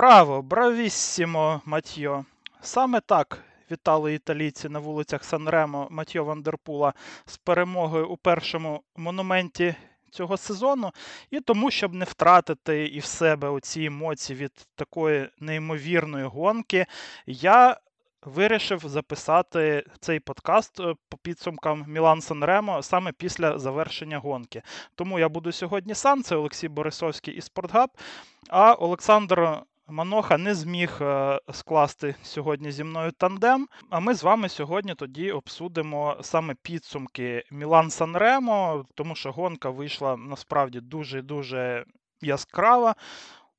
Браво, бравіссімо, Матьйо. Саме так вітали італійці на вулицях Санремо Матьйо Вандерпула з перемогою у першому монументі цього сезону. І тому, щоб не втратити і в себе оці емоції від такої неймовірної гонки, я вирішив записати цей подкаст е, по підсумкам Мілан Санремо саме після завершення гонки. Тому я буду сьогодні сам, це Олексій Борисовський і Спортгаб. А Олександр Маноха не зміг е, скласти сьогодні зі мною тандем. А ми з вами сьогодні тоді обсудимо саме підсумки Мілан Санремо, тому що гонка вийшла насправді дуже-дуже яскрава.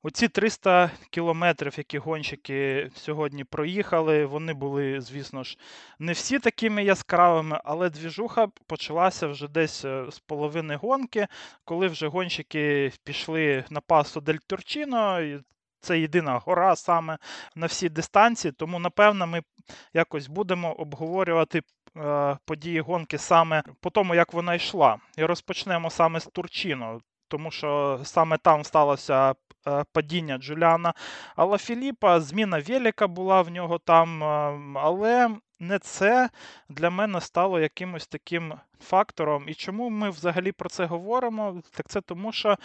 Оці 300 кілометрів, які гонщики сьогодні проїхали, вони були, звісно ж, не всі такими яскравими, але двіжуха почалася вже десь е, з половини гонки, коли вже гонщики пішли на пасу Дель Турчино. Це єдина гора саме на всій дистанції, тому, напевно, ми якось будемо обговорювати е, події гонки саме по тому, як вона йшла. І розпочнемо саме з Турчино, тому що саме там сталося е, падіння Джуліана Алла Філіпа, зміна Веліка була в нього там, е, але не це для мене стало якимось таким фактором. І чому ми взагалі про це говоримо? Так це тому, що.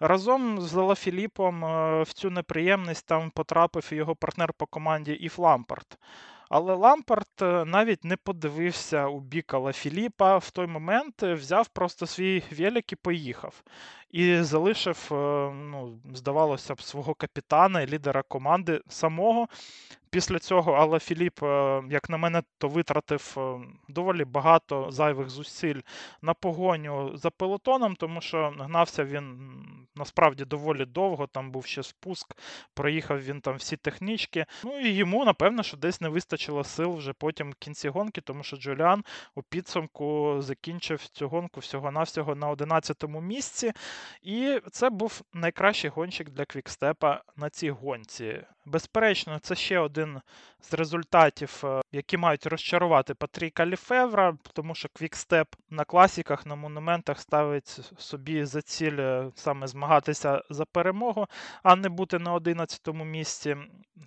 Разом з Лафіліпом Філіпом в цю неприємність там потрапив його партнер по команді Іф Лампарт. Але Лампард е, навіть не подивився у бік Лафіліпа в той момент, е, взяв просто свій велик і поїхав. І залишив, ну, здавалося б, свого капітана і лідера команди самого Після цього Алла Філіп, е, як на мене, то витратив е, доволі багато зайвих зусиль на погоню за пелотоном, тому що гнався він насправді доволі довго. Там був ще спуск, проїхав він там всі технічки. Ну і йому, напевно, що десь не вистачило сил вже потім в кінці гонки, тому що Джуліан у підсумку закінчив цю гонку всього-навсього на 11-му місці. І це був найкращий гонщик для квікстепа на цій гонці. Безперечно, це ще один з результатів, е, які мають розчарувати Патріка Лефевра, тому що Quick-Step на класіках, на монументах ставить собі за ціль е, саме змагатися за перемогу, а не бути на 11-му місці.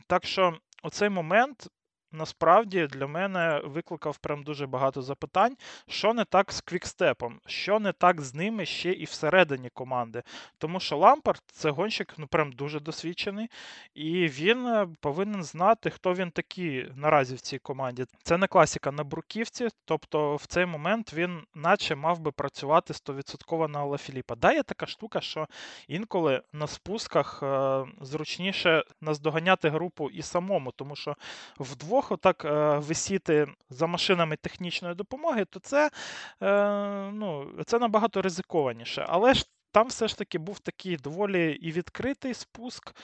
Так що оцей момент насправді для мене викликав прям дуже багато запитань, що не так з Quick-Step ом, що не так з ними ще і всередині команди. Тому що Лампарт це гонщик ну прям дуже досвідчений, і він е, повинен знати, хто він такий наразі в цій команді. Це не класіка на бруківці, тобто в цей момент він наче мав би працювати 100% на Алла Філіпа. Да, є така штука, що інколи на спусках е, зручніше наздоганяти групу і самому, тому що вдвох двох отак е, висіти за машинами технічної допомоги, то це е, ну, це набагато ризикованіше. Але ж там все ж таки був такий доволі і відкритий спуск,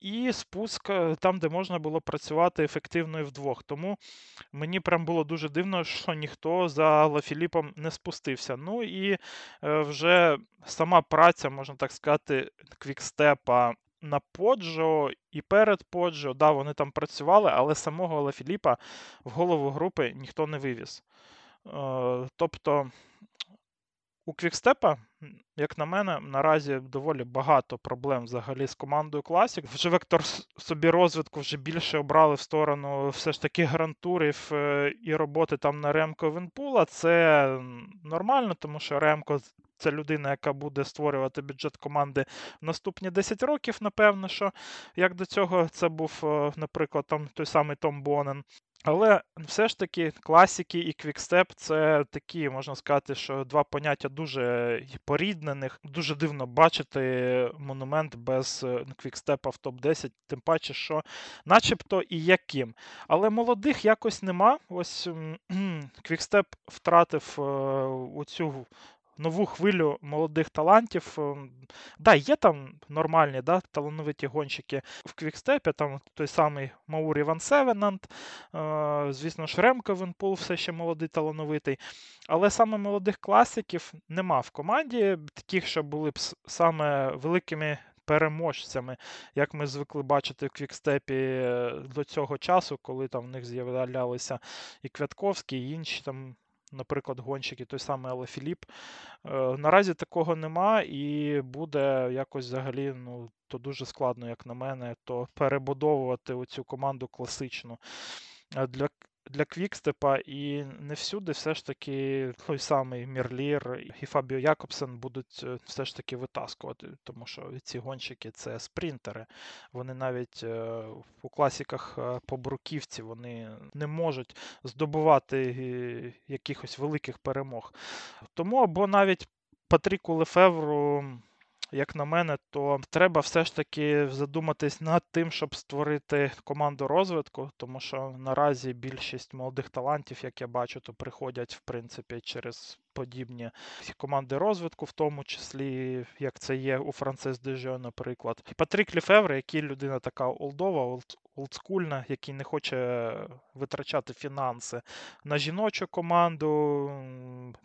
і спуск е, там, де можна було працювати ефективно і вдвох. Тому мені прям було дуже дивно, що ніхто за Лафіліпом не спустився. Ну і вже сама праця, можна так сказати, квікстепа на Поджо і перед Поджо. Да, вони там працювали, але самого Лафіліпа в голову групи ніхто не вивіз. Е, тобто у Квікстепа, як на мене, наразі доволі багато проблем взагалі з командою Classic. Вже вектор собі розвитку вже більше обрали в сторону все ж таки грантурів е, і роботи там на Ремко Евенепула. Це нормально, тому що Ремко це людина, яка буде створювати бюджет команди в наступні 10 років, напевно, що як до цього це був, наприклад, там той самий Том Бонен. Але все ж таки класіки і квікстеп це такі, можна сказати, що два поняття дуже поріднених. Дуже дивно бачити монумент без е, квікстепа в топ-10, тим паче, що начебто є ким. Але молодих якось нема. Ось квікстеп втратив е, оцю нову хвилю молодих талантів. Ем, да, є там нормальні да, талановиті гонщики в квікстепі, там той самий Маурі Ван Севенант, е, звісно ж, Ремко Евенепул все ще молодий талановитий. Але саме молодих класиків нема в команді, таких, що були б саме великими. Переможцями, як ми звикли бачити в квікстепі е, до цього часу, коли там в них з'являлися і Квятковський, і інші там наприклад, гонщики, той самий Алафіліп. Е, наразі такого нема, і буде якось взагалі ну, то дуже складно, як на мене, то перебудовувати оцю команду класичну. Для для Квікстепа і не всюди все ж таки той самий Мерлір і Фабіо Якобсен будуть е, все ж таки витаскувати, тому що ці гонщики це спринтери. Вони навіть е, у класіках е, по бруківці вони не можуть здобувати якихось великих перемог. Тому або навіть Патріку Лефевру як на мене, то треба все ж таки задуматись над тим, щоб створити команду розвитку, тому що наразі більшість молодих талантів, як я бачу, то приходять в принципі через подібні команди розвитку, в тому числі, як це є у Францис Дежо, наприклад. І Патрік Ліфевре, який людина така олдова, олдскульна, який не хоче витрачати фінанси на жіночу команду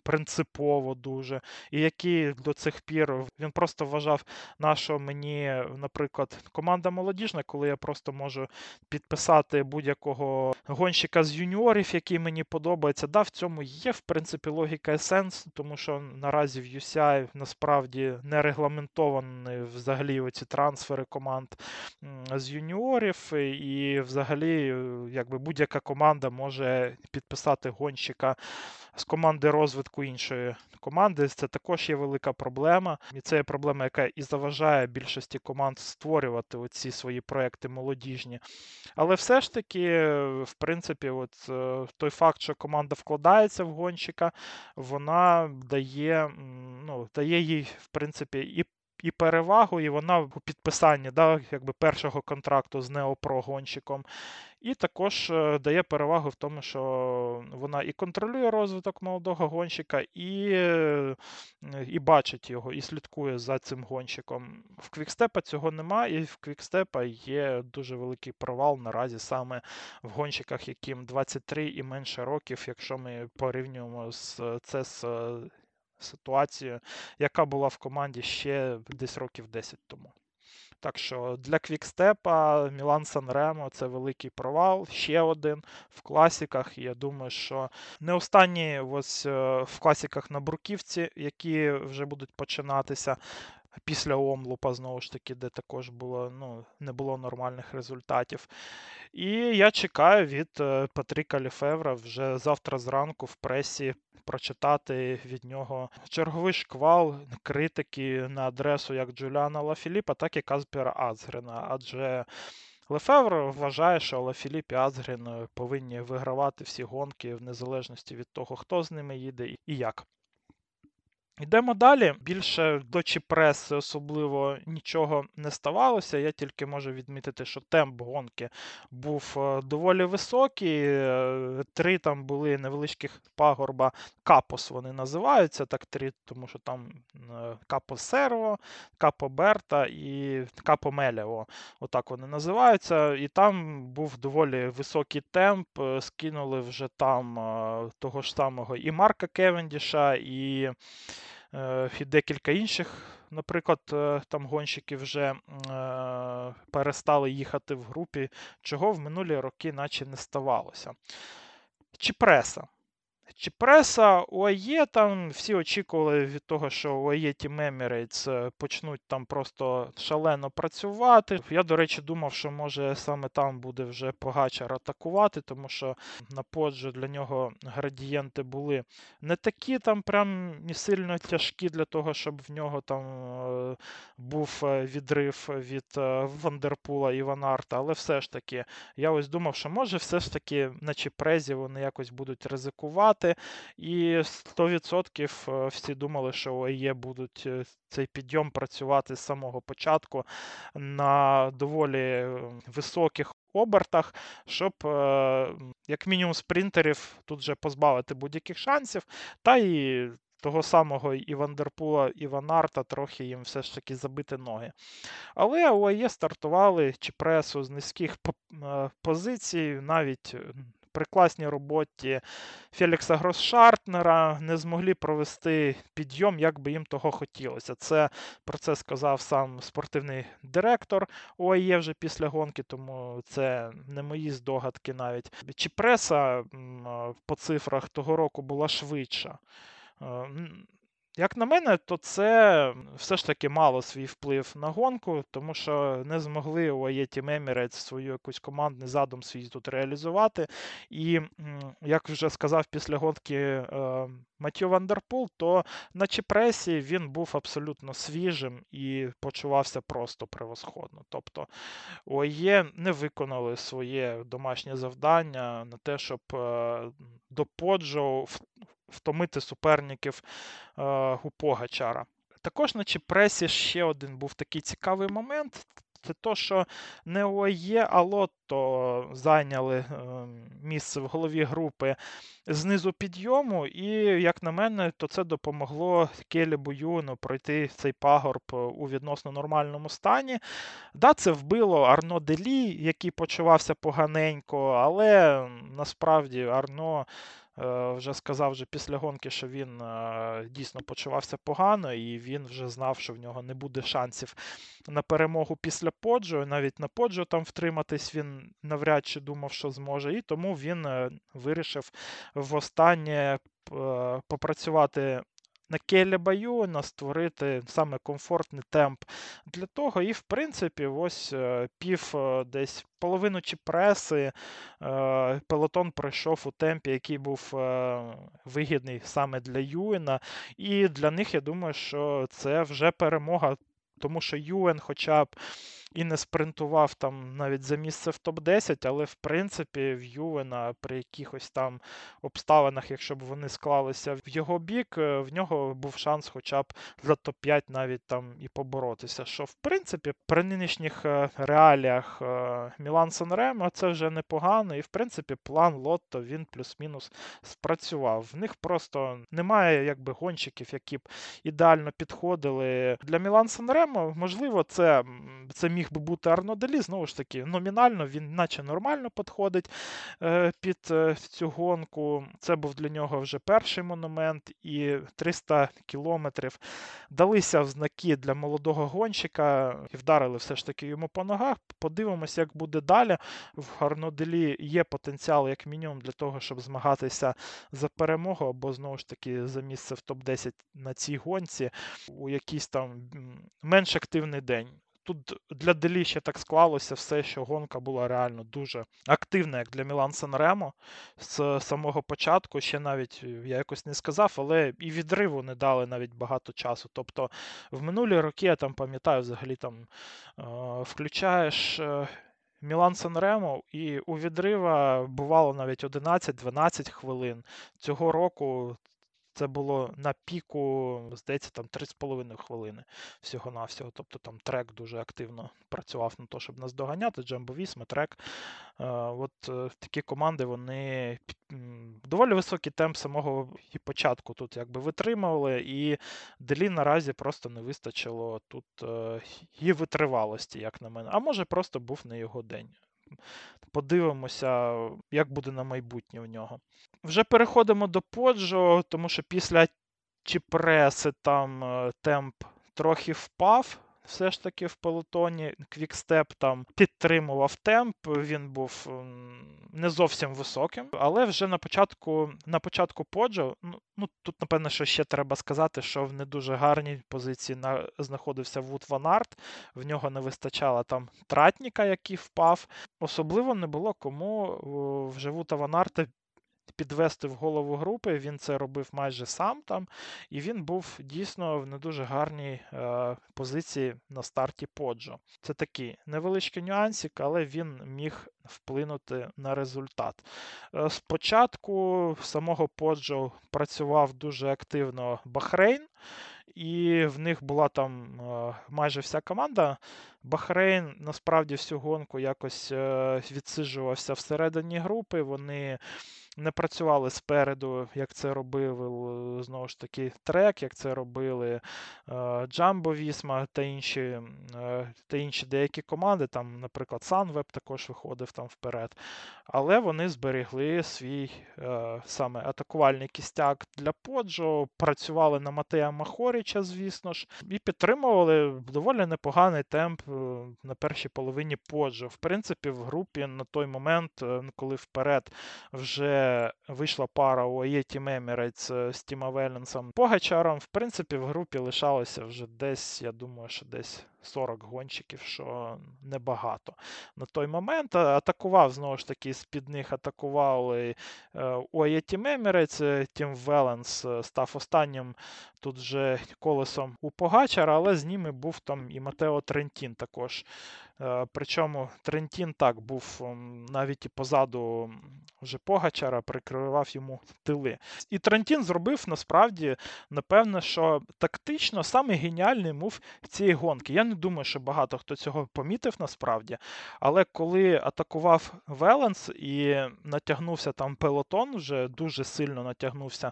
принципово дуже, і який до цих пір він просто вважав, на що мені, наприклад, команда молодіжна, коли я просто можу підписати будь-якого гонщика з юніорів, який мені подобається. Да, в цьому є, в принципі, логіка і сенс, тому що наразі в UCI насправді не регламентовані взагалі оці трансфери команд з юніорів, і взагалі, якби будь-яка команда може підписати гонщика з команди розвитку іншої команди. Це також є велика проблема. І це є проблема, яка і заважає більшості команд створювати оці свої проекти молодіжні. Але все ж таки, в принципі, от е, той факт, що команда вкладається в гонщика, вона дає, ну, дає їй, в принципі, і і перевагу, і вона у підписанні да, якби першого контракту з неопрогонщиком. І також е, дає перевагу в тому, що вона і контролює розвиток молодого гонщика, і і бачить його, і слідкує за цим гонщиком. В Квікстепа цього немає, і в Квікстепа є дуже великий провал наразі саме в гонщиках, яким 23 і менше років, якщо ми порівнюємо з це з ситуацію, яка була в команді ще десь років 10 тому. Так що для Квікстепа Мілан Санремо це великий провал. Ще один в класіках. Я думаю, що не останні ось е, в класіках на Бурківці, які вже будуть починатися. Після Омлупа, знову ж таки, де також було, ну, не було нормальних результатів. І я чекаю від е, Патріка Ліфевра вже завтра зранку в пресі прочитати від нього черговий шквал критики на адресу як Джуліана Лафіліпа, так і Казпера Ацгрена. Адже Лефевр вважає, що Лафіліп і Ацгрен повинні вигравати всі гонки в незалежності від того, хто з ними їде і як. Йдемо далі. Більше до Чіпреси особливо нічого не ставалося. Я тільки можу відмітити, що темп гонки був е, доволі високий. Е, три там були невеличких пагорба. Капос вони називаються. Так, три, тому що там е, Капо Серво, Капо Берта і Капо Мелево. Отак вони називаються. І там був доволі високий темп. Скинули вже там того ж самого і Марка Кевендіша, і. Е, і декілька інших, наприклад, е, там гонщики вже е, перестали їхати в групі, чого в минулі роки наче не ставалося. Чи преса? Чи преса ОАЄ, там всі очікували від того, що ОАЄ Team Emirates почнуть там просто шалено працювати. Я, до речі, думав, що може саме там буде вже Погачар атакувати, тому що на поджу для нього градієнти були не такі там прям не сильно тяжкі для того, щоб в нього там е, був е, відрив від е, Вандерпула і Ванарта. Але все ж таки, я ось думав, що може все ж таки на Чіпрезі вони якось будуть ризикувати. І 100% е, всі думали, що ОЕ будуть е, цей підйом працювати з самого початку на доволі високих обертах, щоб, е, як мінімум, спринтерів тут вже позбавити будь-яких шансів. Та і того самого і Вандерпула, і Ванарта трохи їм все ж таки забити ноги. Але ОАЄ стартували чи пресу з низьких позицій, навіть при класній роботі Фелікса Гросшартнера не змогли провести підйом, як би їм того хотілося. Це про це сказав сам спортивний директор ОАЄ вже після гонки, тому це не мої здогадки навіть. Чи преса по цифрах того року була швидша? Як на мене, то це все ж таки мало свій вплив на гонку, тому що не змогли у UAE Team Emirates свою якусь командний задум свій тут реалізувати. І, як вже сказав після гонки е, Матю Вандерпул, то на Чіпресі він був абсолютно свіжим і почувався просто превосходно. Тобто UAE не виконали своє домашнє завдання на те, щоб е, до Поджо втомити суперників е, у Погачара. Також на Чіпресі ще один був такий цікавий момент. Це то, що не ОЄ, а Лотто зайняли е, місце в голові групи знизу підйому, і, як на мене, то це допомогло Келі Буюну пройти цей пагорб у відносно нормальному стані. Да, це вбило Арно Делі, який почувався поганенько, але насправді Арно Е, вже сказав вже після гонки, що він е, дійсно почувався погано, і він вже знав, що в нього не буде шансів на перемогу після Поджо. Навіть на Поджо там втриматись він навряд чи думав, що зможе. І тому він е, вирішив востаннє попрацювати на Келі Баюна створити саме комфортний темп для того. І, в принципі, ось е, пів е, десь половину чи преси е, пелотон пройшов у темпі, який був вигідний саме для Юена. І для них я думаю, що це вже перемога, тому що Юен хоча б і не спринтував там навіть за місце в топ-10, але в принципі в Ювена при якихось там обставинах, якщо б вони склалися в його бік, е, в нього був шанс хоча б за топ-5 навіть там і поборотися. Що в принципі при нинішніх е, реаліях е, Мілан Санремо це вже непогано, і в принципі план Лотто він плюс-мінус спрацював. В них просто немає якби гонщиків, які б ідеально підходили для Мілан Санремо. Можливо, це це міг би бути Арноделі, знову ж таки, номінально він наче нормально підходить е, під е, цю гонку. Це був для нього вже перший монумент, і 300 кілометрів далися в знаки для молодого гонщика і вдарили все ж таки йому по ногах. Подивимося, як буде далі. В Арноделі є потенціал, як мінімум, для того, щоб змагатися за перемогу, або знову ж таки за місце в топ-10 на цій гонці у якийсь там менш активний день. Тут для Делі ще так склалося все, що гонка була реально дуже активна, як для Мілан Санремо з самого початку. Ще навіть я якось не сказав, але і відриву не дали навіть багато часу. Тобто в минулі роки я там пам'ятаю, взагалі там е, включаєш. Е, Мілан Санремо, і у відрива бувало навіть 11-12 хвилин. Цього року це було на піку, здається, там 3,5 хвилини всього-навсього. Тобто там трек дуже активно працював на те, щоб нас доганяти. Джамбо Вісма, трек. Е, от е, такі команди вони доволі високий темп самого і початку тут якби витримували, і Де Лі наразі просто не вистачило тут е, і витривалості, як на мене. А може, просто був не його день. Подивимося, як буде на майбутнє в нього. Вже переходимо до Поджо, тому що після Чіпреси там е, темп трохи впав все ж таки в пелотоні. Квікстеп там підтримував темп, він був не зовсім високим. Але вже на початку на початку поджо, ну, ну тут, напевно, що ще треба сказати, що в не дуже гарній позиції на, знаходився Вуд Ван Арт, в нього не вистачало там тратніка, який впав. Особливо не було кому вже Вута Ван Арта підвести в голову групи. Він це робив майже сам там, і він був дійсно в не дуже гарній е, позиції на старті Поджо. Це такий невеличкий нюансик, але він міг вплинути на результат. Е, спочатку самого Поджо працював дуже активно Бахрейн. І в них була там е, майже вся команда. Бахрейн насправді всю гонку якось е, відсиджувався всередині групи. Вони не працювали спереду, як це робив знову ж таки трек, як це робили Джамбо Вісма та інші е, та інші деякі команди. Там, Наприклад, Sunweb також виходив там вперед. Але вони зберегли свій е, саме атакувальний кістяк для Поджо, працювали на Матея Махоріча, звісно ж, і підтримували доволі непоганий темп е, на першій половині Поджо. В принципі, в групі на той момент, е, коли вперед вже вийшла пара у Аєті Мемірець з Тіма Велінсом Погачаром, в принципі, в групі лишалося вже десь, я думаю, що десь 40 гонщиків, що небагато. На той момент атакував, знову ж таки, з-під них атакували Аєті Мемірець, Тім Веленс став останнім тут вже колесом у Погачара, але з ними був там і Матео Трентін також. Е, причому Трентін так був навіть і позаду вже Погачара, прикривав йому тили. І Трентін зробив насправді, напевне, що тактично саме геніальний мув цієї гонки. Я не думаю, що багато хто цього помітив насправді. Але коли атакував Веленс і натягнувся там пелотон, вже дуже сильно натягнувся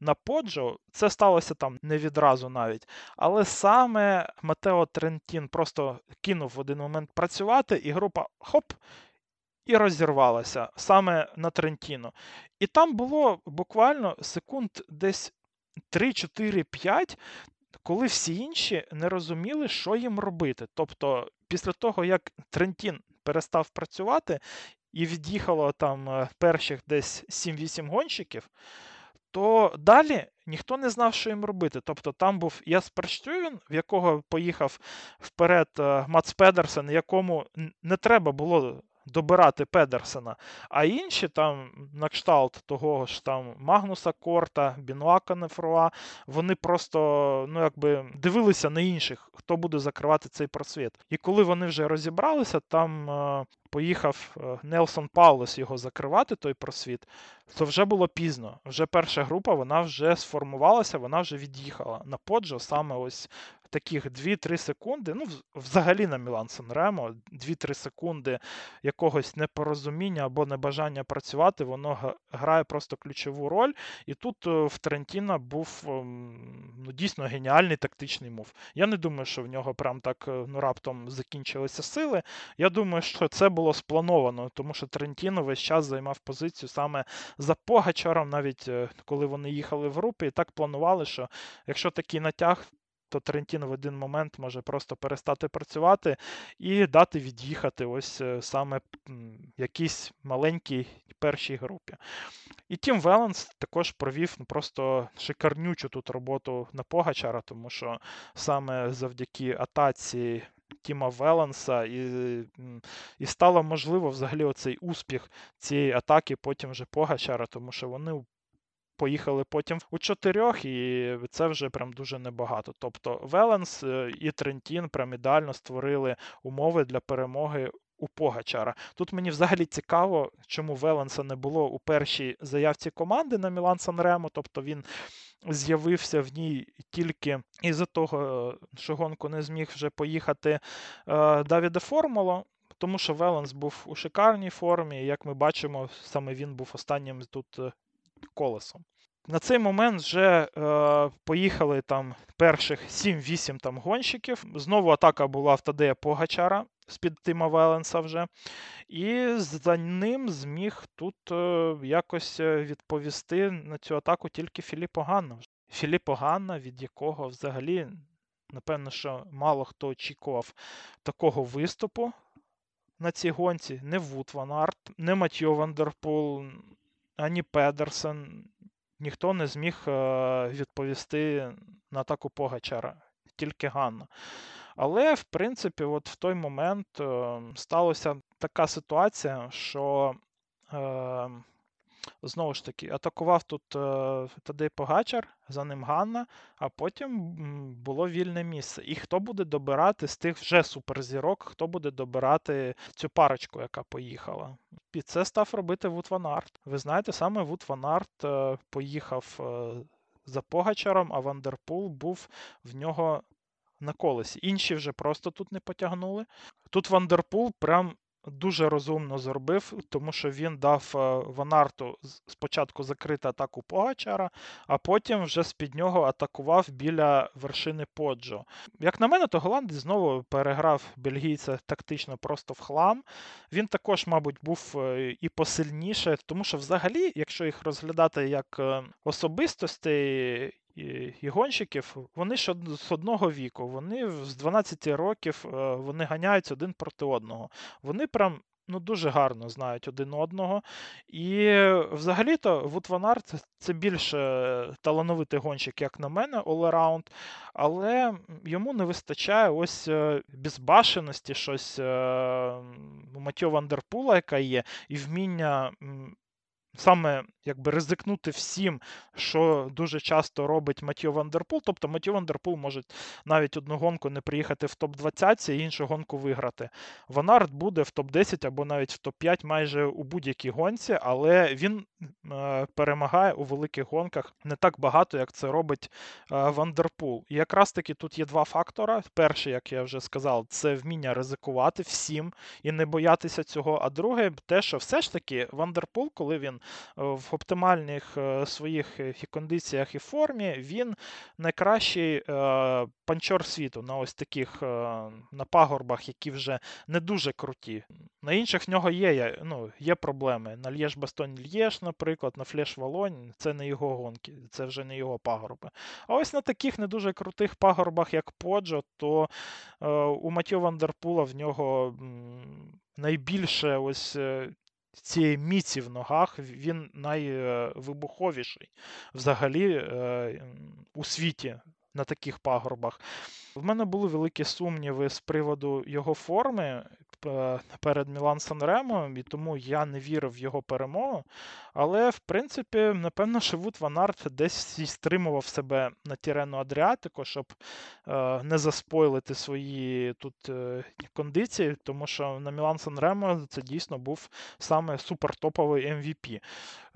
на Поджо, це сталося там не відразу навіть. Але саме Матео Трентін просто кинув в один момент працювати, і група хоп. І розірвалася саме на Трентіно. І там було буквально секунд десь 3-4-5, коли всі інші не розуміли, що їм робити. Тобто, після того, як Трентін перестав працювати і від'їхало там е, перших десь 7-8 гонщиків, то далі ніхто не знав, що їм робити. Тобто там був Яспер Штювін, в якого поїхав вперед е, Мац Педерсен, якому не треба було добирати Педерсена, а інші там на кшталт того ж там Магнуса Корта, Бінуака Нефруа, вони просто ну якби дивилися на інших, хто буде закривати цей просвіт. І коли вони вже розібралися, там е, поїхав е, Нелсон Паулес його закривати, той просвіт, то вже було пізно. Вже перша група вона вже сформувалася, вона вже від'їхала. На Поджо саме ось таких 2-3 секунди, ну, взагалі на Мілан Санремо, 2-3 секунди якогось непорозуміння або небажання працювати, воно грає просто ключову роль. І тут е, в Трентіна був ем, ну, дійсно геніальний тактичний мув. Я не думаю, що в нього прям так е, ну, раптом закінчилися сили. Я думаю, що це було сплановано, тому що Трентіно весь час займав позицію саме за Погачаром, навіть е, коли вони їхали в групі, і так планували, що якщо такий натяг то Трентін в один момент може просто перестати працювати і дати від'їхати ось е, саме якійсь маленькій першій групі. І Тім Веленс також провів ну, просто шикарнючу тут роботу на Погачара, тому що саме завдяки атаці. Тіма Веленса, і і стало можливо взагалі оцей успіх цієї атаки потім вже Погачара, тому що вони поїхали потім у чотирьох, і це вже прям дуже небагато. Тобто Веленс е, і Трентін прям ідеально створили умови для перемоги. У Погачара. Тут мені взагалі цікаво, чому Веленса не було у першій заявці команди на Мілан Санремо, тобто він з'явився в ній тільки із-за того, що гонку не зміг вже поїхати е, Давіде Формуло, тому що Веленс був у шикарній формі, як ми бачимо, саме він був останнім тут е, колесом. На цей момент вже е, поїхали там перших 7-8 там гонщиків. Знову атака була в Тадея Погачара з-під Тима Веленса вже. І за ним зміг тут е, якось е, відповісти на цю атаку тільки Філіппо Ганна. Філіппо Ганна, від якого взагалі, напевно, що мало хто очікував такого виступу на цій гонці. Не Вуд Ван Арт, не Матьо Вандерпул, ані Педерсен, ніхто не зміг е, відповісти на атаку Погачара, тільки Ганна. Але, в принципі, от в той момент е, сталася така ситуація, що е, Знову ж таки, атакував тут е, Тадей Погачар, за ним Ганна, а потім було вільне місце. І хто буде добирати з тих вже суперзірок, хто буде добирати цю парочку, яка поїхала. І це став робити Вуд Ван Арт. Ви знаєте, саме Вуд Ван Арт е, поїхав е, за Погачаром, а Вандерпул був в нього на колесі. Інші вже просто тут не потягнули. Тут Вандерпул прям дуже розумно зробив, тому що він дав е, Ванарту спочатку закрити атаку Погачара, а потім вже з-під нього атакував біля вершини Поджо. Як на мене, то голландець знову переграв бельгійця тактично просто в хлам. Він також, мабуть, був е, і посильніше, тому що взагалі, якщо їх розглядати як е, особистостей і гонщиків, вони ж з одного віку. Вони з 12 років е, вони ганяються один проти одного. Вони прям ну, дуже гарно знають один одного. І взагалі-то Вуд Ван це більш талановитий гонщик, як на мене, all-around, але йому не вистачає ось е, безбашеності, щось е, Матьо Вандерпула, яка є, і вміння саме якби ризикнути всім, що дуже часто робить Матьо Вандерпул. Тобто Матьо Вандерпул може навіть одну гонку не приїхати в топ-20 і іншу гонку виграти. Ванард буде в топ-10 або навіть в топ-5 майже у будь-якій гонці, але він е, перемагає у великих гонках не так багато, як це робить е, Вандерпул. І якраз таки тут є два фактора. Перший, як я вже сказав, це вміння ризикувати всім і не боятися цього. А друге, те, що все ж таки Вандерпул, коли він в оптимальних е, своїх е, кондиціях і формі, він найкращий панчор світу на ось таких на пагорбах, які вже не дуже круті. На інших в нього є ну, є проблеми. На Лєш Бастон Лєш, наприклад, на Флеш Волонь, це не його гонки, це вже не його пагорби. А ось на таких не дуже крутих пагорбах, як Поджо, то у Матьо Вандерпула в нього найбільше ось цієї міці в ногах він найвибуховіший взагалі е, у світі на таких пагорбах. В мене були великі сумніви з приводу його форми перед Мілан Санремо, і тому я не вірив в його перемогу. Але, в принципі, напевно, що Вуд Ван Арт десь стримував себе на Тірену Адріатику, щоб е, не заспойлити свої тут е, кондиції, тому що на Мілан Санремо це дійсно був саме супертоповий MVP.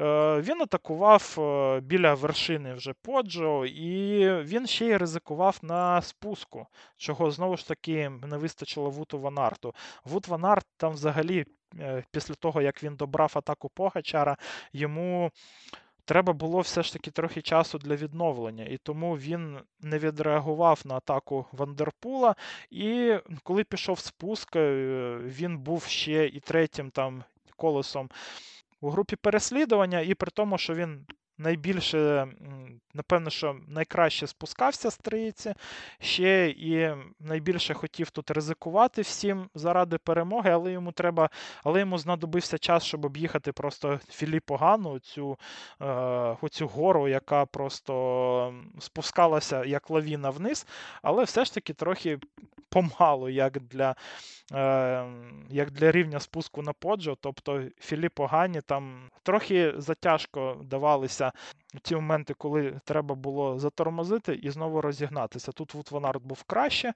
Е, він атакував е, біля вершини вже Поджо, і він ще й ризикував на спуску, чого знову ж таки не вистачило Вуту Ванарту. Вут Ванарт там взагалі, е, після того, як він добрав атаку Погачара, йому. Треба було все ж таки трохи часу для відновлення, і тому він не відреагував на атаку Вандерпула. І коли пішов спуск, він був ще і третім там колесом у групі переслідування, і при тому, що він найбільше, напевно, що найкраще спускався з триці, ще і найбільше хотів тут ризикувати всім заради перемоги, але йому треба, але йому знадобився час, щоб об'їхати просто Філіппо Гану, цю, е, оцю гору, яка просто спускалася як лавіна вниз, але все ж таки трохи помалу, як для е, як для рівня спуску на поджо. Тобто Філіппо Гані там трохи затяжко давалися ті моменти, коли треба було затормозити і знову розігнатися. Тут Вутванард був краще,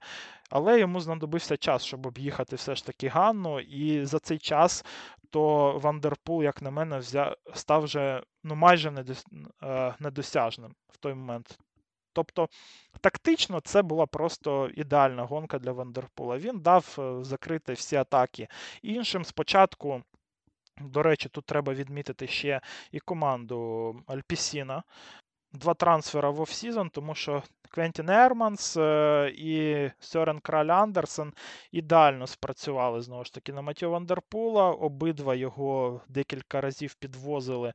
але йому знадобився час, щоб об'їхати все ж таки Ганну. І за цей час то Вандерпул, як на мене, взяв, став вже ну, майже е, недосяжним в той момент. Тобто тактично це була просто ідеальна гонка для Вандерпула. Він дав е, закрити всі атаки іншим. Спочатку, до речі, тут треба відмітити ще і команду Альпесіна. Два трансфера в off-season, тому що Квентін Ерманс е, і Сьорен Краль Андерсен ідеально спрацювали знову ж таки на Матьо Вандерпула. Обидва його декілька разів підвозили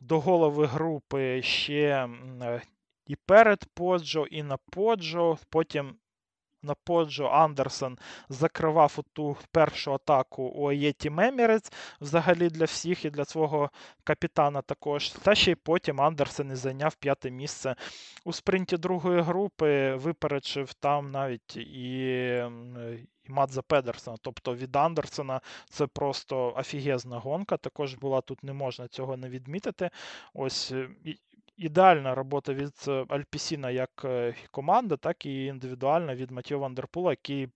до голови групи ще е, і перед Поджо, і на Поджо. Потім на Поджо Андерсон закривав ту першу атаку у Аєті Мемірець взагалі для всіх і для свого капітана також. Та ще й потім Андерсен і зайняв п'яте місце у спринті другої групи, випередив там навіть і. І Мадза Педерсона, тобто від Андерсона це просто офігезна гонка. Також була тут, не можна цього не відмітити. Ось ідеальна робота від е, Альпісіна як е, команда, так і індивідуальна від Матіо Вандерпула, який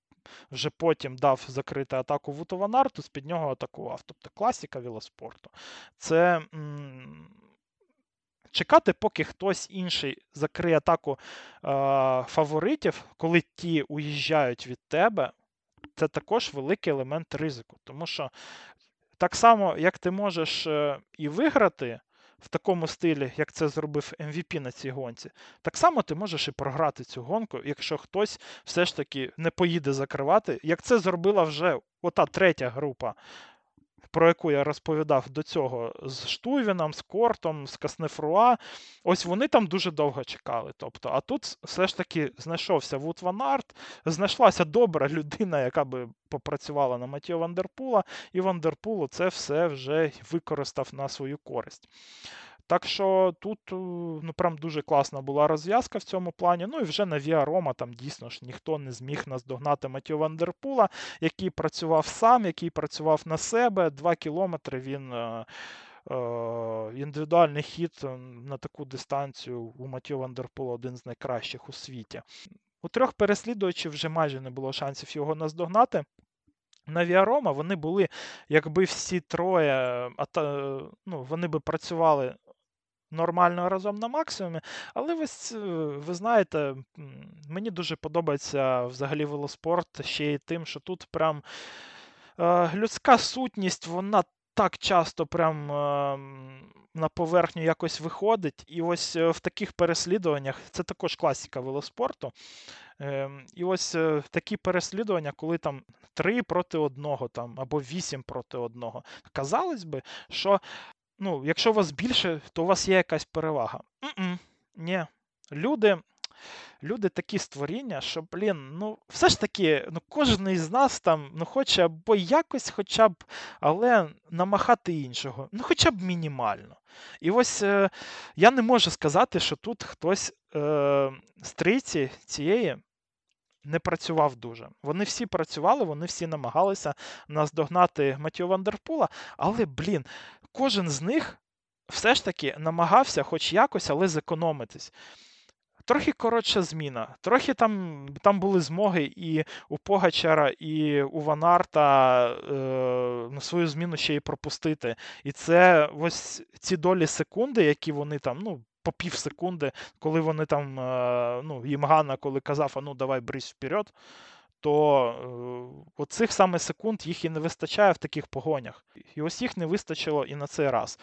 вже потім дав закрити атаку Вуту Ванарту, з під нього атакував. Тобто класіка велоспорту. Це. М- Чекати, поки хтось інший закриє атаку е, фаворитів, коли ті уїжджають від тебе, це також великий елемент ризику. Тому що так само, як ти можеш е, і виграти в такому стилі, як це зробив MVP на цій гонці, так само ти можеш і програти цю гонку, якщо хтось все ж таки не поїде закривати, як це зробила вже ота третя група про яку я розповідав до цього з Стувіном, з Кортом, з Каснефруа, ось вони там дуже довго чекали. Тобто, А тут все ж таки знайшовся Вут Ван Арт, знайшлася добра людина, яка би попрацювала на Матіо Вандерпула, і Вандерпулу це все вже використав на свою користь. Так що тут е, ну, прям дуже класна була розв'язка в цьому плані. Ну і вже на Віа Рома там дійсно ж ніхто не зміг наздогнати Матіо Вандерпула, який працював сам, який працював на себе. Два кілометри він. Е, е, індивідуальний хід на таку дистанцію у Матіо Вандерпула один з найкращих у світі. У трьох переслідувачів вже майже не було шансів його наздогнати. На Віарома вони були, якби всі троє, ну, вони би працювали нормально разом на максимумі. Але ви, ви знаєте, мені дуже подобається взагалі велоспорт ще й тим, що тут прям е, людська сутність, вона так часто прям е, на поверхню якось виходить. І ось е, в таких переслідуваннях це також класика велоспорту. І ось такі переслідування, коли там 3 проти одного там, або 8 проти одного. Казалось би, що ну, якщо вас більше, то у вас є якась перевага. М-м, Ні. Люди люди такі створіння, що, блін, ну, все ж таки, ну, кожен із нас там ну, хоче або якось хоча б, але намахати іншого, ну, хоча б мінімально. І ось е, я не можу сказати, що тут хтось е, з триці цієї. Не працював дуже. Вони всі працювали, вони всі намагалися наздогнати Матіо Вандерпула, але, блін, кожен з них все ж таки намагався хоч якось, але зекономитись. Трохи коротша зміна. Трохи там там були змоги і у Погачара, і у Ванарта е, на свою зміну ще й пропустити. І це ось ці долі секунди, які вони там, ну, по пів секунди, коли вони там, е, ну, їм Гана, коли казав, а ну давай брись вперед то е, оцих саме секунд їх і не вистачає в таких погонях. І ось їх не вистачило і на цей раз.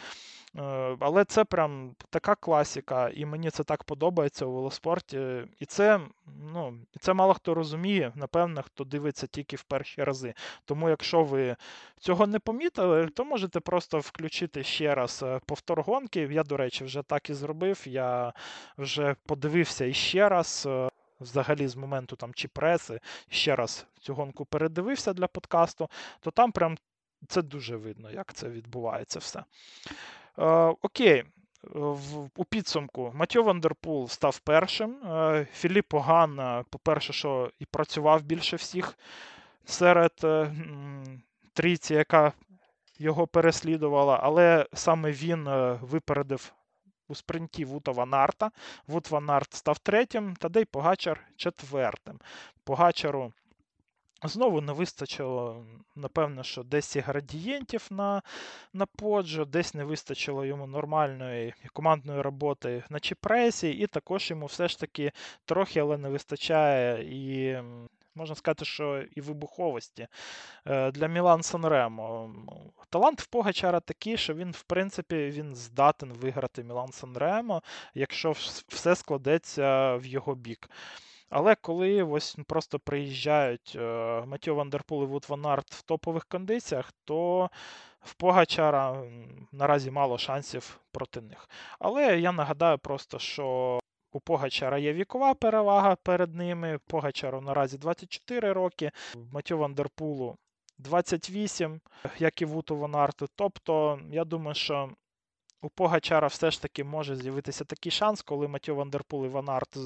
Е, але це прям така класіка, і мені це так подобається у велоспорті. І це ну, і це мало хто розуміє, напевно, хто дивиться тільки в перші рази. Тому, якщо ви цього не помітили, то можете просто включити ще раз е, повтор гонки. Я, до речі, вже так і зробив. Я вже подивився іще раз взагалі з моменту там чи преси, ще раз цю гонку передивився для подкасту, то там прям це дуже видно, як це відбувається все. Е, Окей. В, У підсумку Матьо Вандерпул став першим. Е, Філіп Оган, е, по-перше, що і працював більше всіх серед е, трійці, яка його переслідувала, але саме він е, випередив у спринті Вута Ванарта. Вут Ванарт став третім, Тадей Погачар четвертим. Погачару знову не вистачило, напевно, що десь і градієнтів на на поджо, десь не вистачило йому нормальної командної роботи на чіпресі, і також йому все ж таки трохи, але не вистачає і можна сказати, що і вибуховості е, для Мілан Санремо. Талант в Погачара такий, що він, в принципі, він здатен виграти Мілан Санремо, якщо все складеться в його бік. Але коли ось просто приїжджають е, Матіо Вандерпул і Вут Ван Арт в топових кондиціях, то в Погачара наразі мало шансів проти них. Але я нагадаю просто, що у Погачара є вікова перевага перед ними. Погачару наразі 24 роки, Матю Вандерпулу 28, як і Вуту Вонарту. Тобто, я думаю, що у Погачара все ж таки може з'явитися такий шанс, коли Матьо Вандерпул і Ванарт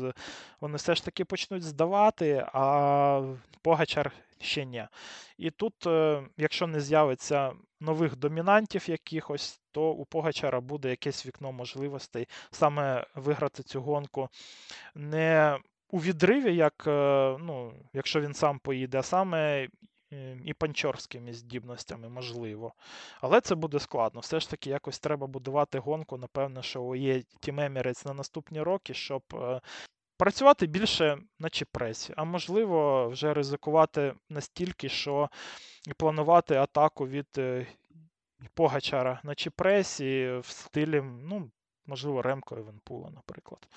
вони все ж таки почнуть здавати, а Погачар ще ні. І тут, е, якщо не з'явиться нових домінантів якихось, то у Погачара буде якесь вікно можливостей саме виграти цю гонку. Не у відриві, як, е, ну, якщо він сам поїде, а саме і панчорськими здібностями, можливо. Але це буде складно. Все ж таки, якось треба будувати гонку. Напевно, що є Emirates на наступні роки, щоб е, працювати більше на чіпресі, а можливо, вже ризикувати настільки, що планувати атаку від е, Погачара на чіпресі в стилі, ну, можливо, Ремко Евенпула, наприклад.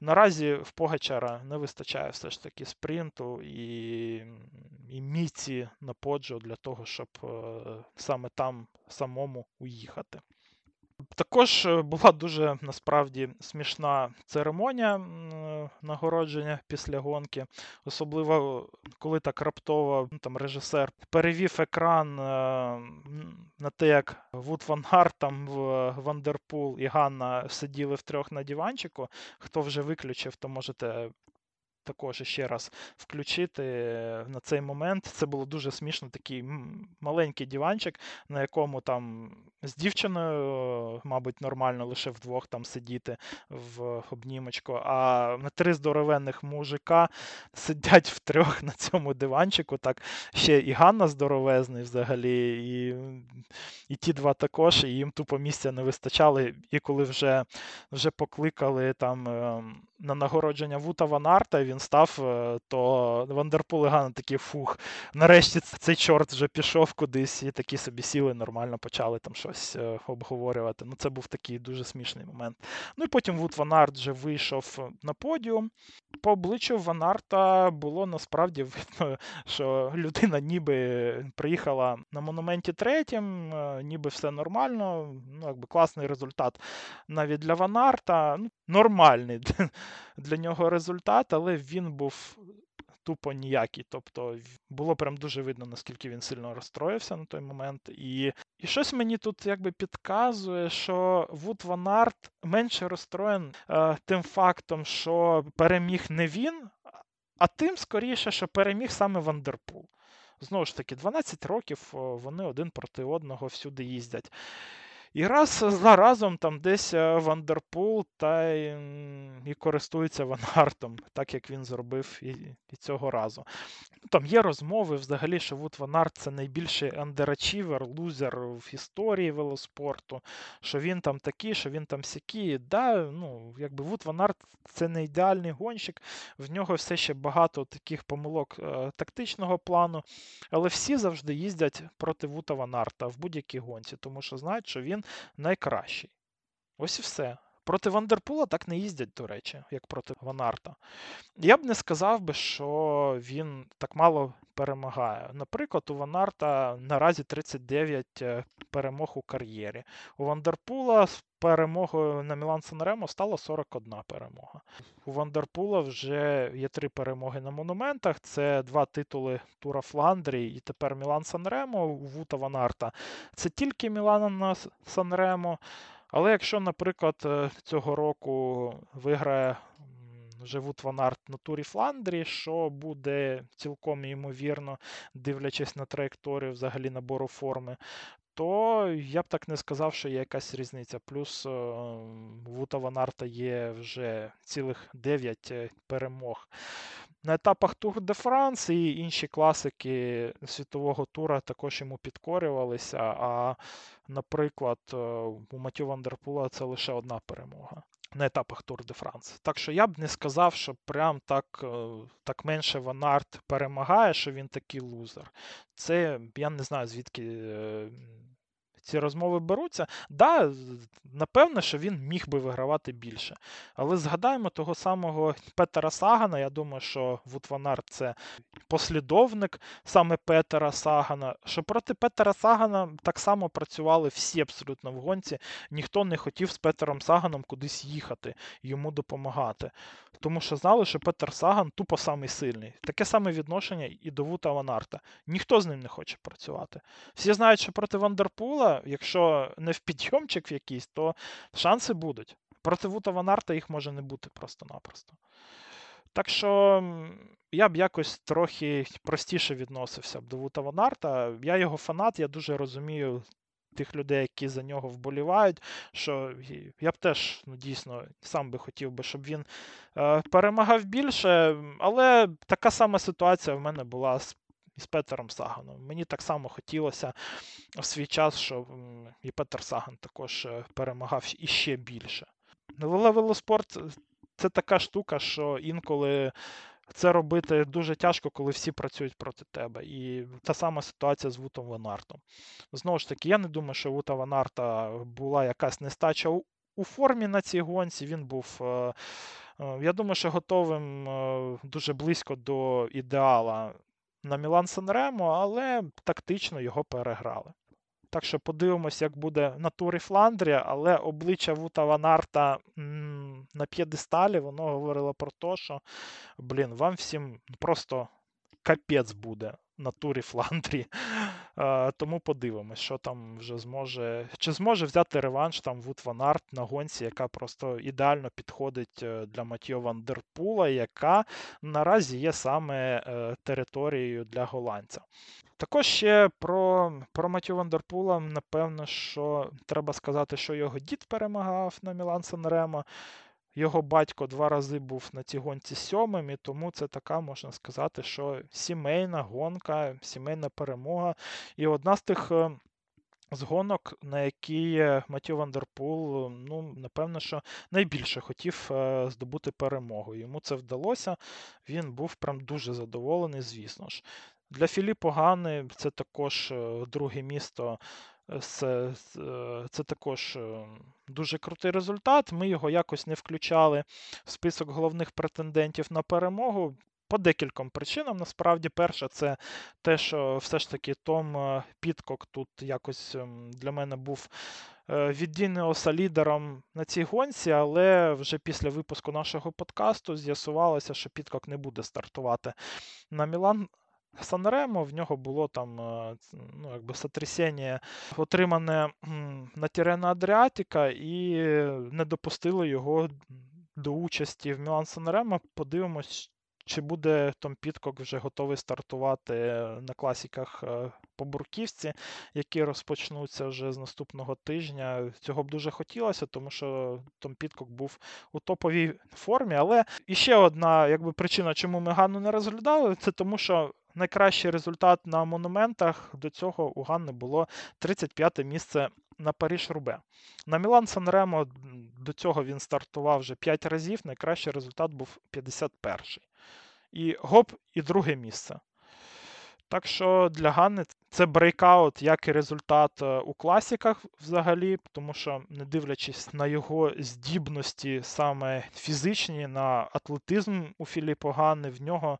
Наразі в Погачара не вистачає все ж таки спринту і і міці на поджо для того, щоб е, саме там самому уїхати. Також е, була дуже насправді смішна церемонія нагородження після гонки, особливо коли так раптово ну, там режисер перевів екран е, на те, як Вут Ван Арт, там Вандерпул і Ганна сиділи втрьох на диванчику. Хто вже виключив, то можете також ще раз включити на цей момент. Це було дуже смішно, такий маленький диванчик, на якому там з дівчиною, мабуть, нормально лише вдвох там сидіти в обнімочку, а на три здоровенних мужика сидять втрьох на цьому диванчику. Так ще і Ганна здоровезний взагалі, і і ті два також, і їм тупо місця не вистачало. І коли вже вже покликали там ем, на нагородження Вута Ван Арта, він став, е, то Вандерпул і Ганна такі фух. Нарешті цей чорт вже пішов кудись, і такі собі сіли, нормально почали там щось е, обговорювати. Ну, це був такий дуже смішний момент. Ну і потім Вут Ван Арт вже вийшов на подіум. По обличчю Ван Арта було насправді видно, що людина ніби приїхала на монументі третім, е, ніби все нормально, ну, якби класний результат навіть для Ван Арта. Ну, нормальний для нього результат, але він був тупо ніякий. Тобто було прям дуже видно, наскільки він сильно розстроївся на той момент. І і щось мені тут якби підказує, що Вут Ван Арт менше розстроєн е, тим фактом, що переміг не він, а тим скоріше, що переміг саме Вандерпул. Знову ж таки, 12 років вони один проти одного всюди їздять. І раз за разом там десь е, Вандерпул та й, і користується Ван Артом, так як він зробив і, і цього разу. Ну, там є розмови взагалі, що Вут Ван Арт це найбільший underachiever, лузер в історії велоспорту, що він там такий, що він там сякий. Да, ну, якби Вут Ван Арт це не ідеальний гонщик, в нього все ще багато таких помилок е, тактичного плану, але всі завжди їздять проти Вута Ванарта в будь-якій гонці, тому що знають, що він найкращий. Ось і все. Проти Вандерпула так не їздять, до речі, як проти Ванарта. Я б не сказав би, що він так мало перемагає. Наприклад, у Ванарта наразі 39 е, перемог у кар'єрі. У Вандерпула з перемогою на Мілан Санремо стало 41 перемога. У Вандерпула вже є три перемоги на монументах. Це два титули Тура Фландрії і тепер Мілан Санремо у Вута Ванарта. Це тільки Мілан Санремо. Але якщо, наприклад, е, цього року виграє Живут Ванарт на турі Фландрі, що буде цілком ймовірно, дивлячись на траєкторію взагалі набору форми, то я б так не сказав, що є якась різниця. Плюс Вута Ванарта є вже цілих 9 е, перемог. На етапах Тур де Франс і інші класики світового тура також йому підкорювалися. А, наприклад, е, у Матю Вандерпула це лише одна перемога на етапах Тур де Франс. Так що я б не сказав, що прям так е, так менше Ванарт перемагає, що він такий лузер. Це я не знаю, звідки е, ці розмови беруться. Да, напевно, що він міг би вигравати більше. Але згадаємо того самого Петера Сагана. Я думаю, що Вутванар це послідовник саме Петера Сагана. Що проти Петера Сагана так само працювали всі абсолютно в гонці. Ніхто не хотів з Петером Саганом кудись їхати, йому допомагати. Тому що знали, що Петер Саган тупо самий сильний. Таке саме відношення і до Вута Ванарта. Ніхто з ним не хоче працювати. Всі знають, що проти Вандерпула якщо не в підйомчик якийсь, то шанси будуть. Проти Вута Ванарта їх може не бути просто-напросто. Так що я б якось трохи простіше відносився б до Вута Ванарта. Я його фанат, я дуже розумію тих людей, які за нього вболівають. що Я б теж ну, дійсно сам би хотів би, щоб він е, перемагав більше, але така сама ситуація в мене була з з Петером Саганом. Мені так само хотілося в свій час, щоб і Петер Саган також е, перемагав іще більше. Але велоспорт це така штука, що інколи це робити дуже тяжко, коли всі працюють проти тебе. І та сама ситуація з Вутом Ванартом. Знову ж таки, я не думаю, що Вута Ванарта була якась нестача у, формі на цій гонці. Він був. Е, е, я думаю, що готовим е, дуже близько до ідеала на Мілан Санремо, але тактично його переграли. Так що подивимось, як буде на турі Фландрія, але обличчя Вута Ван Арта на п'єдесталі, воно говорило про те, що, блін, вам всім просто капець буде на турі Фландрії. Е, тому подивимось, що там вже зможе. Чи зможе взяти реванш там Вут Ван Арт на гонці, яка просто ідеально підходить е, для Матьо Вандерпула, яка наразі є саме е, територією для голландця. Також ще про про Матю Вандерпула, напевно, що треба сказати, що його дід перемагав на Мілан Санремо. Його батько два рази був на цій гонці сьомим, і тому це така, можна сказати, що сімейна гонка, сімейна перемога. І одна з тих е, з гонок, на які Матю Вандерпул, ну, напевно, що найбільше хотів е, здобути перемогу. Йому це вдалося. Він був прям дуже задоволений, звісно ж. Для Філіппо Гани це також е, друге місто. Це, це також дуже крутий результат. Ми його якось не включали в список головних претендентів на перемогу. По декільком причинам. Насправді, перше, це те, що все ж таки Том е, Підкок тут якось ем, для мене був е, лідером на цій гонці, але вже після випуску нашого подкасту з'ясувалося, що Підкок не буде стартувати на Мілан. Санремо, в нього було там е, ну, якби сотрясіння отримане на Тірена Адріатіка, і не допустили його до участі в Мілан Санремо. Подивимось, чи буде Том Підкок вже готовий стартувати на класіках е, по Бурківці, які розпочнуться вже з наступного тижня. Цього б дуже хотілося, тому що Том Підкок був у топовій формі. Але іще одна якби, причина, чому ми Ганну не розглядали, це тому, що найкращий результат на монументах до цього у Ганни було 35 місце на Паріж Рубе. На Мілан Санремо до цього він стартував вже 5 разів. Найкращий результат був 51-й. І гоп, і друге місце. Так що для Ганни це breakout, як і результат е, у класіках взагалі, тому що, не дивлячись на його здібності, саме фізичні, на атлетизм у Філіппо Ганни, в нього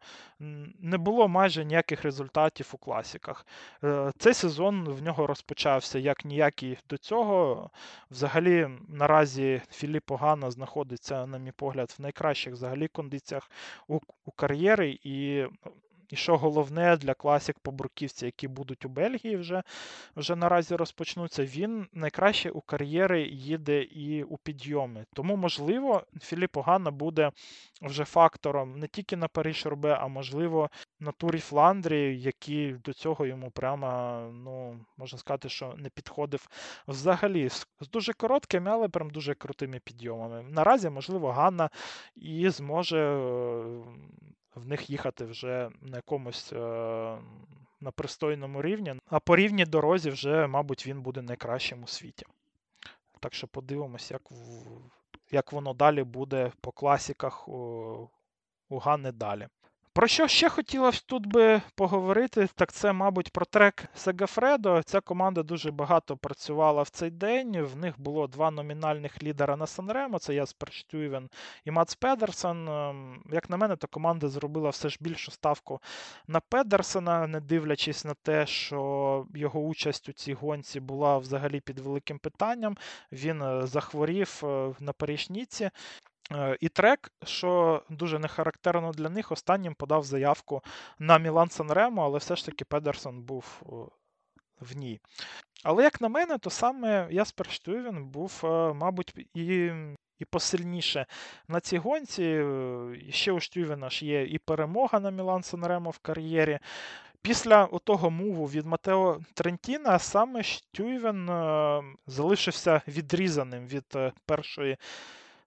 не було майже ніяких результатів у класіках. Е, цей сезон в нього розпочався як ніякий до цього. Взагалі, наразі Філіппо Ганна знаходиться, на мій погляд, в найкращих взагалі кондиціях у, кар'єри. і і що головне для класік по які будуть у Бельгії вже вже наразі розпочнуться, він найкраще у кар'єри їде і у підйоми. Тому, можливо, Філіп Огана буде вже фактором не тільки на Париж Робе, а можливо на турі Фландрії, який до цього йому прямо, ну, можна сказати, що не підходив взагалі. З дуже короткими, але прям дуже крутими підйомами. Наразі, можливо, Ганна і зможе в них їхати вже на якомусь е, на пристойному рівні, а по рівній дорозі вже, мабуть, він буде найкращим у світі. Так що подивимось, як як воно далі буде по класіках у, у Гани далі. Про що ще хотілося тут би поговорити, так це, мабуть, про трек Сегафредо. Ця команда дуже багато працювала в цей день. В них було два номінальних лідера на Санремо: це Яспер Штюйвен і Мац Педерсон. Ем, як на мене, то команда зробила все ж більшу ставку на Педерсона, не дивлячись на те, що його участь у цій гонці була взагалі під великим питанням. Він е, захворів е, на Парішніці. Е, і трек, що дуже не характерно для них, останнім подав заявку на Мілан Санремо, але все ж таки Педерсон був в ній. Але, як на мене, то саме Яспер Штювін був, е, мабуть, і і посильніше на цій гонці. Е, ще у Штювіна ж є і перемога на Мілан Санремо в кар'єрі. Після того муву від Матео Трентіна саме Штюйвен залишився відрізаним від першої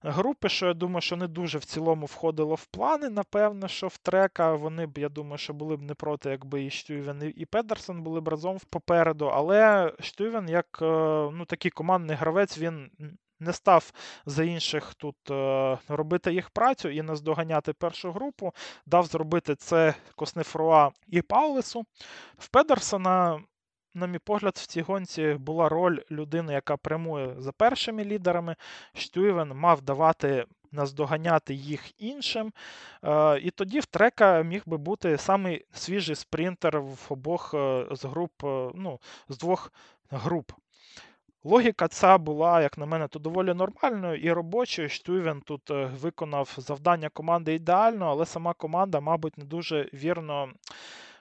групи, що я думаю, що не дуже в цілому входило в плани. Напевно, що в трека вони б, я думаю, що були б не проти, якби і Штювен, і Педерсон були б разом попереду. Але Штювен, як е, ну, такий командний гравець, він не став за інших тут е, робити їх працю і наздоганяти першу групу, дав зробити це Коснефруа і Паулесу. В Педерсона, на мій погляд, в цій гонці була роль людини, яка прямує за першими лідерами. Штюйвен мав давати наздоганяти їх іншим. Е, і тоді в трека міг би бути самий свіжий спринтер в обох е, з груп, ну, з двох груп. Логіка ця була, як на мене, то доволі нормальною і робочою. Штюйвен тут е, виконав завдання команди ідеально, але сама команда, мабуть, не дуже вірно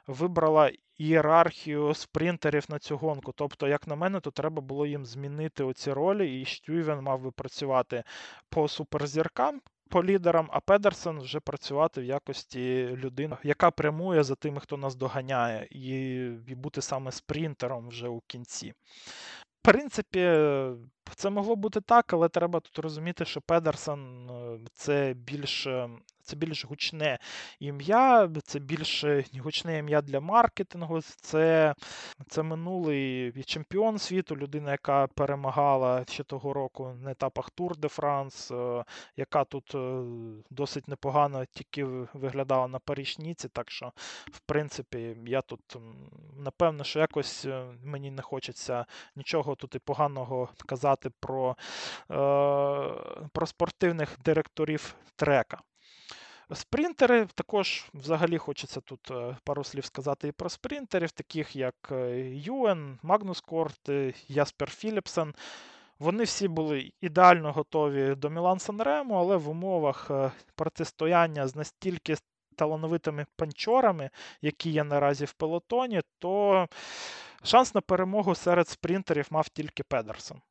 вибрала ієрархію спринтерів на цю гонку. Тобто, як на мене, то треба було їм змінити оці ролі, і Штюйвен мав би працювати по суперзіркам. По лідерам, а Педерсон вже працювати в якості людини, яка прямує за тими, хто нас доганяє, і і бути саме спринтером вже у кінці В принципі, це могло бути так, але треба тут розуміти, що Педерсон е, це більш е, це більш гучне ім'я, це більш гучне ім'я для маркетингу. Це це минулий чемпіон світу, людина, яка перемагала ще того року на етапах Тур де Франс, е, яка тут досить непогано тільки виглядала на Парішніці. Так що, в принципі, я тут напевно, що якось мені не хочеться нічого тут і поганого казати про, е, про спортивних директорів трека. Спринтери також взагалі хочеться тут е, пару слів сказати і про спринтерів, таких як е, Юен, Магнус Корт, Яспер Філіпсен. Вони всі були ідеально готові до Мілан Санрему, але в умовах протистояння з настільки талановитими панчорами, які є наразі в пелотоні, то шанс на перемогу серед спринтерів мав тільки Педерсон.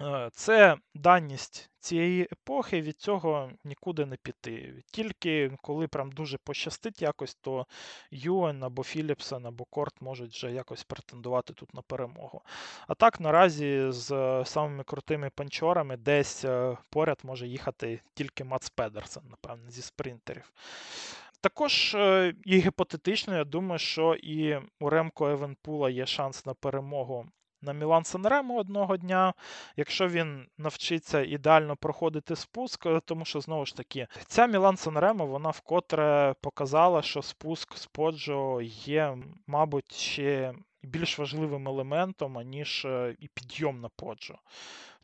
Е, це даність цієї епохи, від цього нікуди не піти. Тільки коли прям дуже пощастить якось, то Юен або Філіпсен, або Корт можуть вже якось претендувати тут на перемогу. А так наразі з самими крутими панчорами десь е, поряд може їхати тільки Мац Педерсен, напевне, зі спринтерів. Також е, і гіпотетично, я думаю, що і у Ремко Евенпула є шанс на перемогу на Мілан Санремо одного дня, якщо він навчиться ідеально проходити спуск, е, тому що знову ж таки, ця Мілан Санремо вона вкотре показала, що спуск з Поджо є, мабуть, ще більш важливим елементом, аніж е, і підйом на Поджо.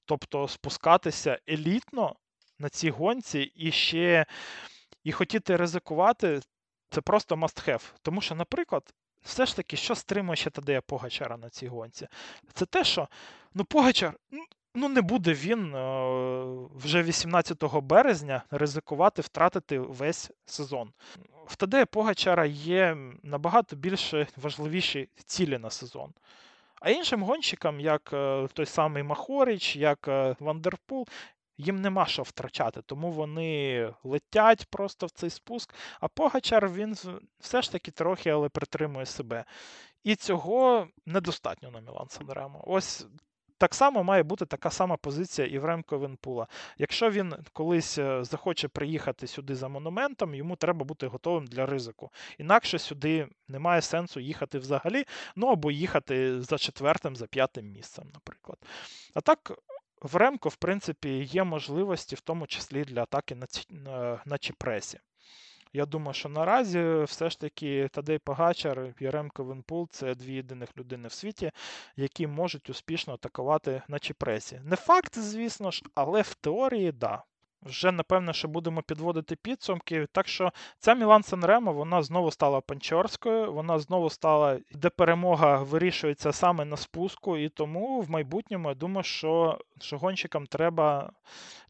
Тобто спускатися елітно на цій гонці і ще і хотіти ризикувати. Це просто must have. Тому що, наприклад, все ж таки, що стримує ще Тадея Погачара на цій гонці? Це те, що ну, Погачар. Ну, не буде він е, вже 18 березня ризикувати втратити весь сезон. В Тадея Погачара є набагато більше важливіші цілі на сезон. А іншим гонщикам, як е, той самий Махоріч, як е, Вандерпул, їм нема що втрачати, тому вони летять просто в цей спуск. А Погачар він все ж таки трохи але притримує себе. І цього недостатньо на Мілан Санремо. Ось так само має бути така сама позиція і в Ремко Венпула. Якщо він колись е, захоче приїхати сюди за монументом, йому треба бути готовим для ризику. Інакше сюди немає сенсу їхати взагалі, ну або їхати за четвертим, за п'ятим місцем, наприклад. А так в Ремко, в принципі, є можливості, в тому числі для атаки на, на, на Чіпресі. Я думаю, що наразі все ж таки Тадей Пагачар і Ремко Венпул це дві єдиних людини в світі, які можуть успішно атакувати на Чіпресі. Не факт, звісно ж, але в теорії, да. Вже, напевно, що будемо підводити підсумки. Так що ця Мілан Санремо вона знову стала панчорською, вона знову стала, де перемога вирішується саме на спуску, і тому в майбутньому я думаю, що, що гонщикам треба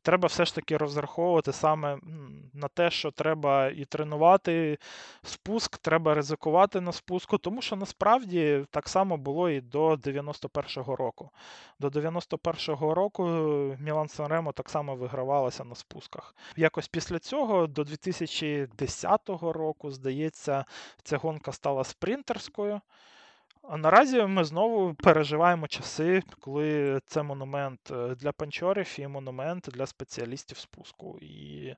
треба все ж таки розраховувати саме на те, що треба і тренувати спуск, треба ризикувати на спуску, тому що насправді так само було і до 91-го року. До 91-го року Мілан Санремо так само вигравалася на спусках. Якось після цього, до 2010 року, здається, ця гонка стала спринтерською. А наразі ми знову переживаємо часи, коли це монумент е, для панчорів і монумент для спеціалістів спуску. І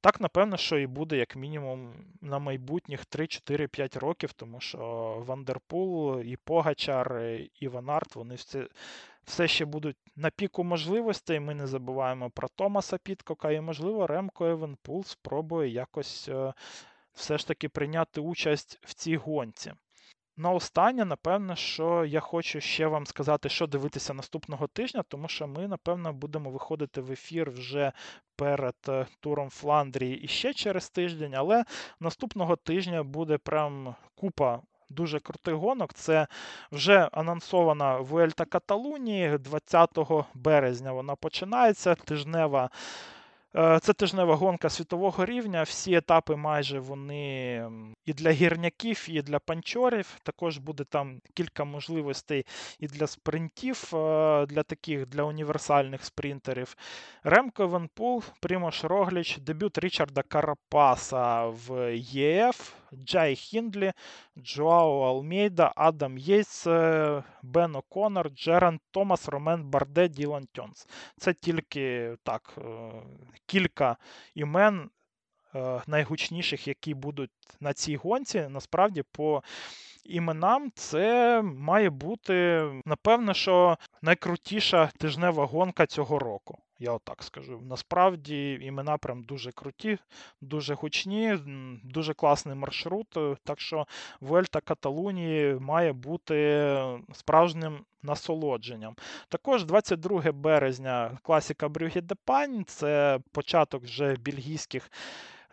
Так, напевно, що і буде, як мінімум, на майбутніх 3-4-5 років, тому що Вандерпул, і Погачар, і Ван Арт, вони все, все ще будуть на піку можливостей. Ми не забуваємо про Томаса Підкока, і, можливо, Ремко Евенпул спробує якось е, все ж таки прийняти участь в цій гонці. На останнє, напевно, що я хочу ще вам сказати, що дивитися наступного тижня, тому що ми, напевно, будемо виходити в ефір вже перед е, туром Фландрії і ще через тиждень, але наступного тижня буде прям купа. Дуже крутий гонок. Це вже анонсована Вуельта Каталунії 20 березня. Вона починається. Тижнева це тижнева гонка світового рівня. Всі етапи майже вони і для гірняків, і для панчорів. Також буде там кілька можливостей і для спринтів, е, для таких для універсальних спринтерів. Ремко Евенепул, Примош Рогліч, дебют Річарда Карапаса в EF, Джай Хіндлі, Джоао Алмейда, Адам Єйтс, е, Бен О'Конор, Джеран Томас, Ромен Барде, Ділан Тьонс. Це тільки так кілька імен е, найгучніших, які будуть на цій гонці. Насправді, по іменам це має бути, напевно, що найкрутіша тижнева гонка цього року. Я отак скажу. Насправді імена прям дуже круті, дуже гучні, дуже класний маршрут. Так що Вольта Каталунії має бути справжнім насолодженням. Також 22 березня класіка Брюгге де Пань, це початок вже бельгійських.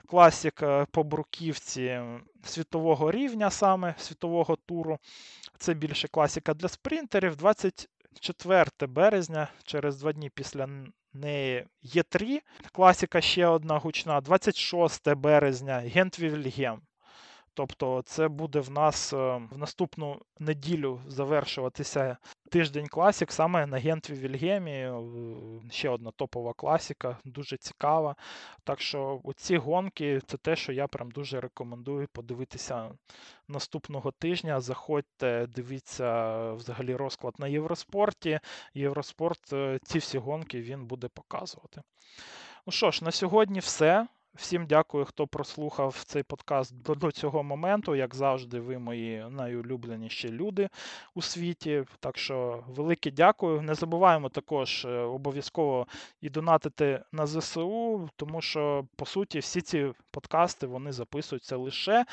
Класік по бруківці світового рівня, саме світового туру. Це більше класіка для спринтерів. 24 березня, через два дні після неї є три. Класіка ще одна гучна. 26 березня Гент-Вільгем. Тобто, це буде в нас е, в наступну неділю завершуватися тиждень класік саме на Гентві Вільгемі. Е, ще одна топова класіка, дуже цікава. Так що ці гонки це те, що я прям дуже рекомендую подивитися наступного тижня. Заходьте, дивіться взагалі розклад на Євроспорті. Євроспорт е, ці всі гонки він буде показувати. Ну що ж, на сьогодні все. Всім дякую, хто прослухав цей подкаст до, до цього моменту. Як завжди, ви мої найулюбленіші люди у світі. Так що велике дякую. Не забуваємо також е, обов'язково і донатити на ЗСУ, тому що, по суті, всі ці подкасти вони записуються лише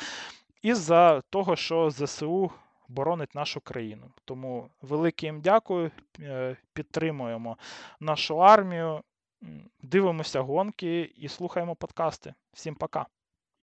із-за того, що ЗСУ. Боронить нашу країну. Тому велике їм дякую, е, підтримуємо нашу армію. Дивимося гонки і слухаємо подкасти. Всім пока.